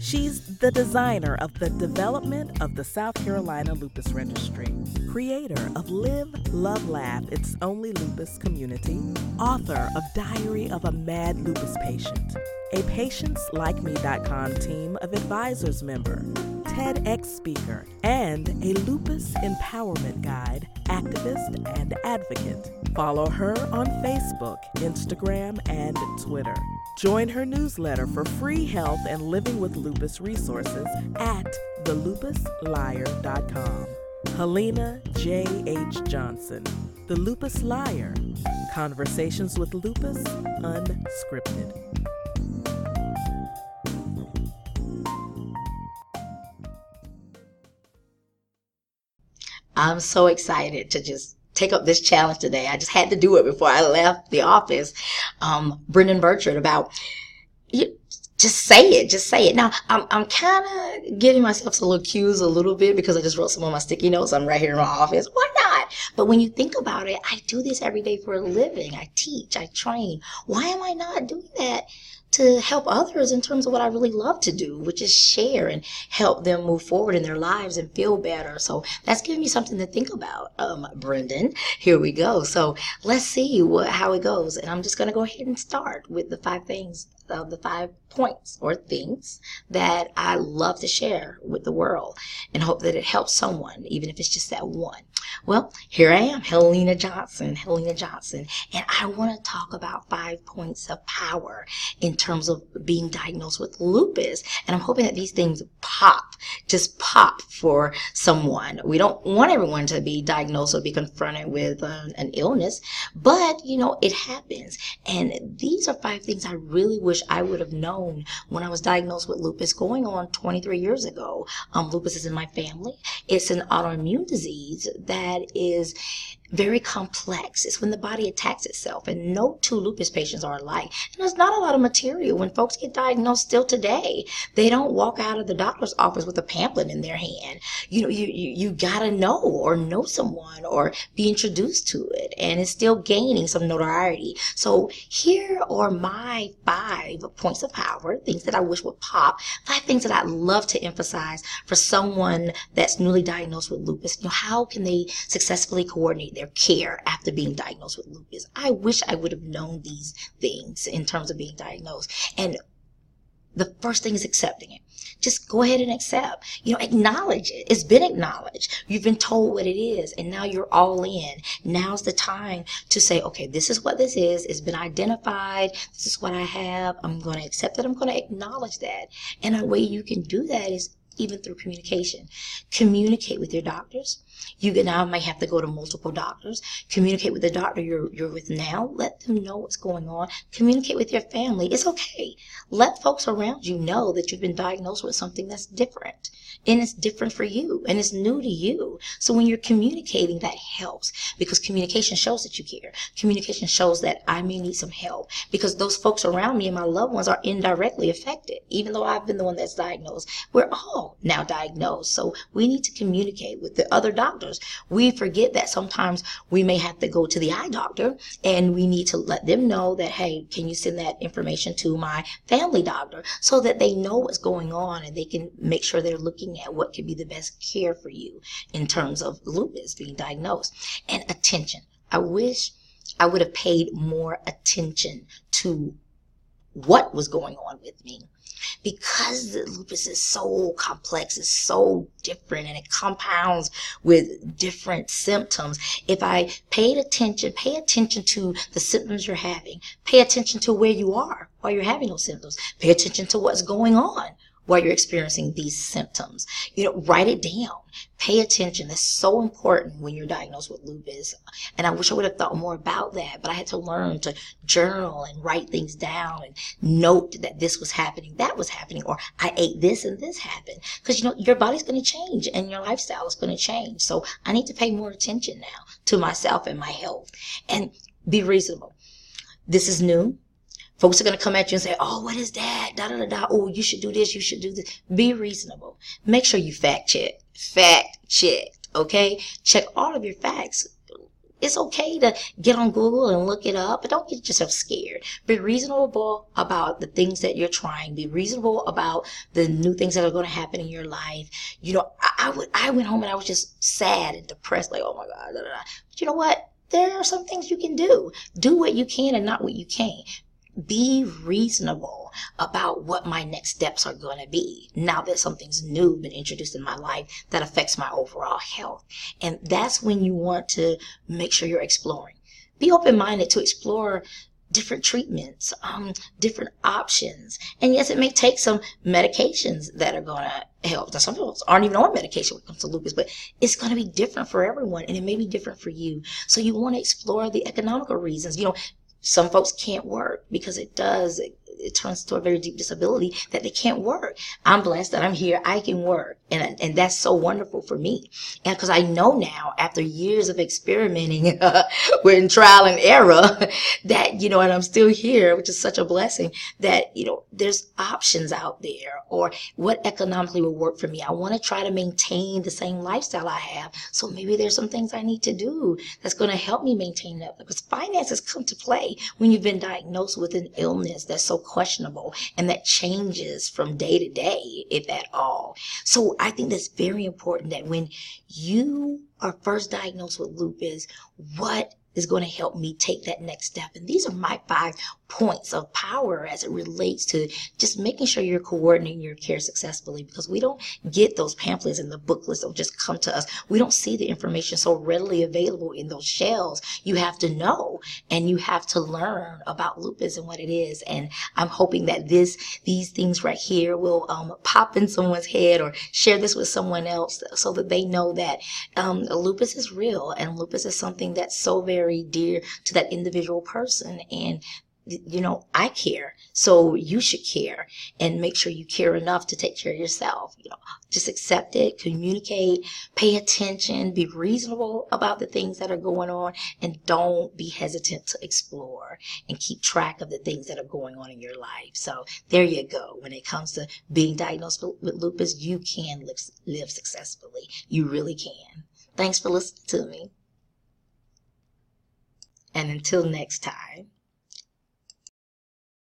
She's the designer of the development of the South Carolina Lupus Registry, creator of Live, Love, Laugh, It's Only Lupus Community, author of Diary of a Mad Lupus Patient, a PatientsLikeMe.com team of advisors member, TEDx speaker, and a lupus empowerment guide, activist, and advocate. Follow her on Facebook, Instagram, and Twitter. Join her newsletter for free health and living with lupus resources at thelupusliar.com. Helena J. H. Johnson, The Lupus Liar Conversations with Lupus Unscripted. I'm so excited to just take up this challenge today. I just had to do it before I left the office. Um, Brendon Burchard about you, just say it, just say it. Now, I'm, I'm kind of giving myself a little cues a little bit because I just wrote some on my sticky notes. I'm right here in my office. Why not? But when you think about it, I do this every day for a living. I teach, I train. Why am I not doing that to help others in terms of what I really love to do, which is share and help them move forward in their lives and feel better. So that's giving me something to think about, um, Brendon. Here we go. So let's see what how it goes. And I'm just going to go ahead and start with the five things, uh, the five points or things that I love to share with the world and hope that it helps someone, even if it's just that one. Well, here I am, Helena Johnson, Helena Johnson, and I want to talk about five points of power in terms of being diagnosed with lupus. And I'm hoping that these things pop, just pop for someone. We don't want everyone to be diagnosed or be confronted with uh, an illness, but you know, it happens. And these are five things I really wish I would have known when I was diagnosed with lupus going on 23 years ago. Um, lupus is in my family. It's an autoimmune disease that is very complex. It's when the body attacks itself, and no two lupus patients are alike. And there's not a lot of material. When folks get diagnosed still today, they don't walk out of the doctor's office with a pamphlet in their hand. You know, you, you, you gotta know or know someone or be introduced to it, and it's still gaining some notoriety. So here are my five points of power, things that I wish would pop, five things that I'd love to emphasize for someone that's newly diagnosed with lupus. You know, how can they successfully coordinate their care after being diagnosed with lupus. I wish I would have known these things in terms of being diagnosed. And the first thing is accepting it. Just go ahead and accept. You know, acknowledge it. It's been acknowledged. You've been told what it is, and now you're all in. Now's the time to say, okay, this is what this is. It's been identified. This is what I have. I'm going to accept it. I'm going to acknowledge that. And a way you can do that is even through communication. Communicate with your doctors. You now may have to go to multiple doctors. Communicate with the doctor you're, you're with now. Let them know what's going on. Communicate with your family. It's okay. Let folks around you know that you've been diagnosed with something that's different. And it's different for you and it's new to you. So when you're communicating, that helps because communication shows that you care. Communication shows that I may need some help because those folks around me and my loved ones are indirectly affected. Even though I've been the one that's diagnosed, we're now diagnosed. So we need to communicate with the other doctors. We forget that sometimes we may have to go to the eye doctor and we need to let them know that, hey, can you send that information to my family doctor so that they know what's going on and they can make sure they're looking at what could be the best care for you in terms of lupus being diagnosed. And attention. I wish I would have paid more attention to what was going on with me because the lupus is so complex, it's so different, and it compounds with different symptoms. If I paid attention, pay attention to the symptoms you're having, pay attention to where you are while you're having those symptoms, pay attention to what's going on while you're experiencing these symptoms. You know, write it down. Pay attention. That's so important when you're diagnosed with lupus. And I wish I would have thought more about that, but I had to learn to journal and write things down and note that this was happening, that was happening, or I ate this and this happened. Because, you know, your body's going to change and your lifestyle is going to change. So I need to pay more attention now to myself and my health and be reasonable. This is new. Folks are going to come at you and say, Oh, what is that? Da, da, da, da. Oh, you should do this. You should do this. Be reasonable. Make sure you fact check. Fact check. Okay. Check all of your facts. it's okay to get on Google and look it up, but don't get yourself scared. Be reasonable about the things that you're trying. Be reasonable about the new things that are going to happen in your life. You know, I, I would, I went home and I was just sad and depressed, like, oh my God. Da, da, da. But you know what? There are some things you can do. Do what you can and not what you can't be reasonable about what my next steps are going to be now that something's new been introduced in my life that affects my overall health. And that's when you want to make sure you're exploring. Be open minded to explore different treatments, um, different options. And yes, it may take some medications that are going to help. Now, some people aren't even on medication when it comes to lupus, but it's going to be different for everyone and it may be different for you. So you want to explore the economical reasons. You know, some folks can't work because it does it, it turns to a very deep disability that they can't work. I'm blessed that I'm here. I can work. And, and that's so wonderful for me. And because I know now, after years of experimenting, we're in trial and error, that, you know, and I'm still here, which is such a blessing, that, you know, there's options out there or what economically will work for me. I want to try to maintain the same lifestyle I have. So maybe there's some things I need to do that's going to help me maintain that because finances come to play when you've been diagnosed with an illness that's so questionable and that changes from day to day, if at all. So I think that's very important that when you are first diagnosed with lupus, what is going to help me take that next step. And these are my five points of power as it relates to just making sure you're coordinating your care successfully because we don't get those pamphlets and the booklets that just come to us. We don't see the information so readily available in those shelves. You have to know and you have to learn about lupus and what it is. And I'm hoping that this, these things right here will um, pop in someone's head or share this with someone else so that they know that um, lupus is real and lupus is something that's so very dear to that individual person. And you know, I care. So you should care and make sure you care enough to take care of yourself. You know, just accept it, communicate, pay attention, be reasonable about the things that are going on and don't be hesitant to explore and keep track of the things that are going on in your life. So there you go. When it comes to being diagnosed with lupus, you can live, live successfully. You really can. Thanks for listening to me. And until next time.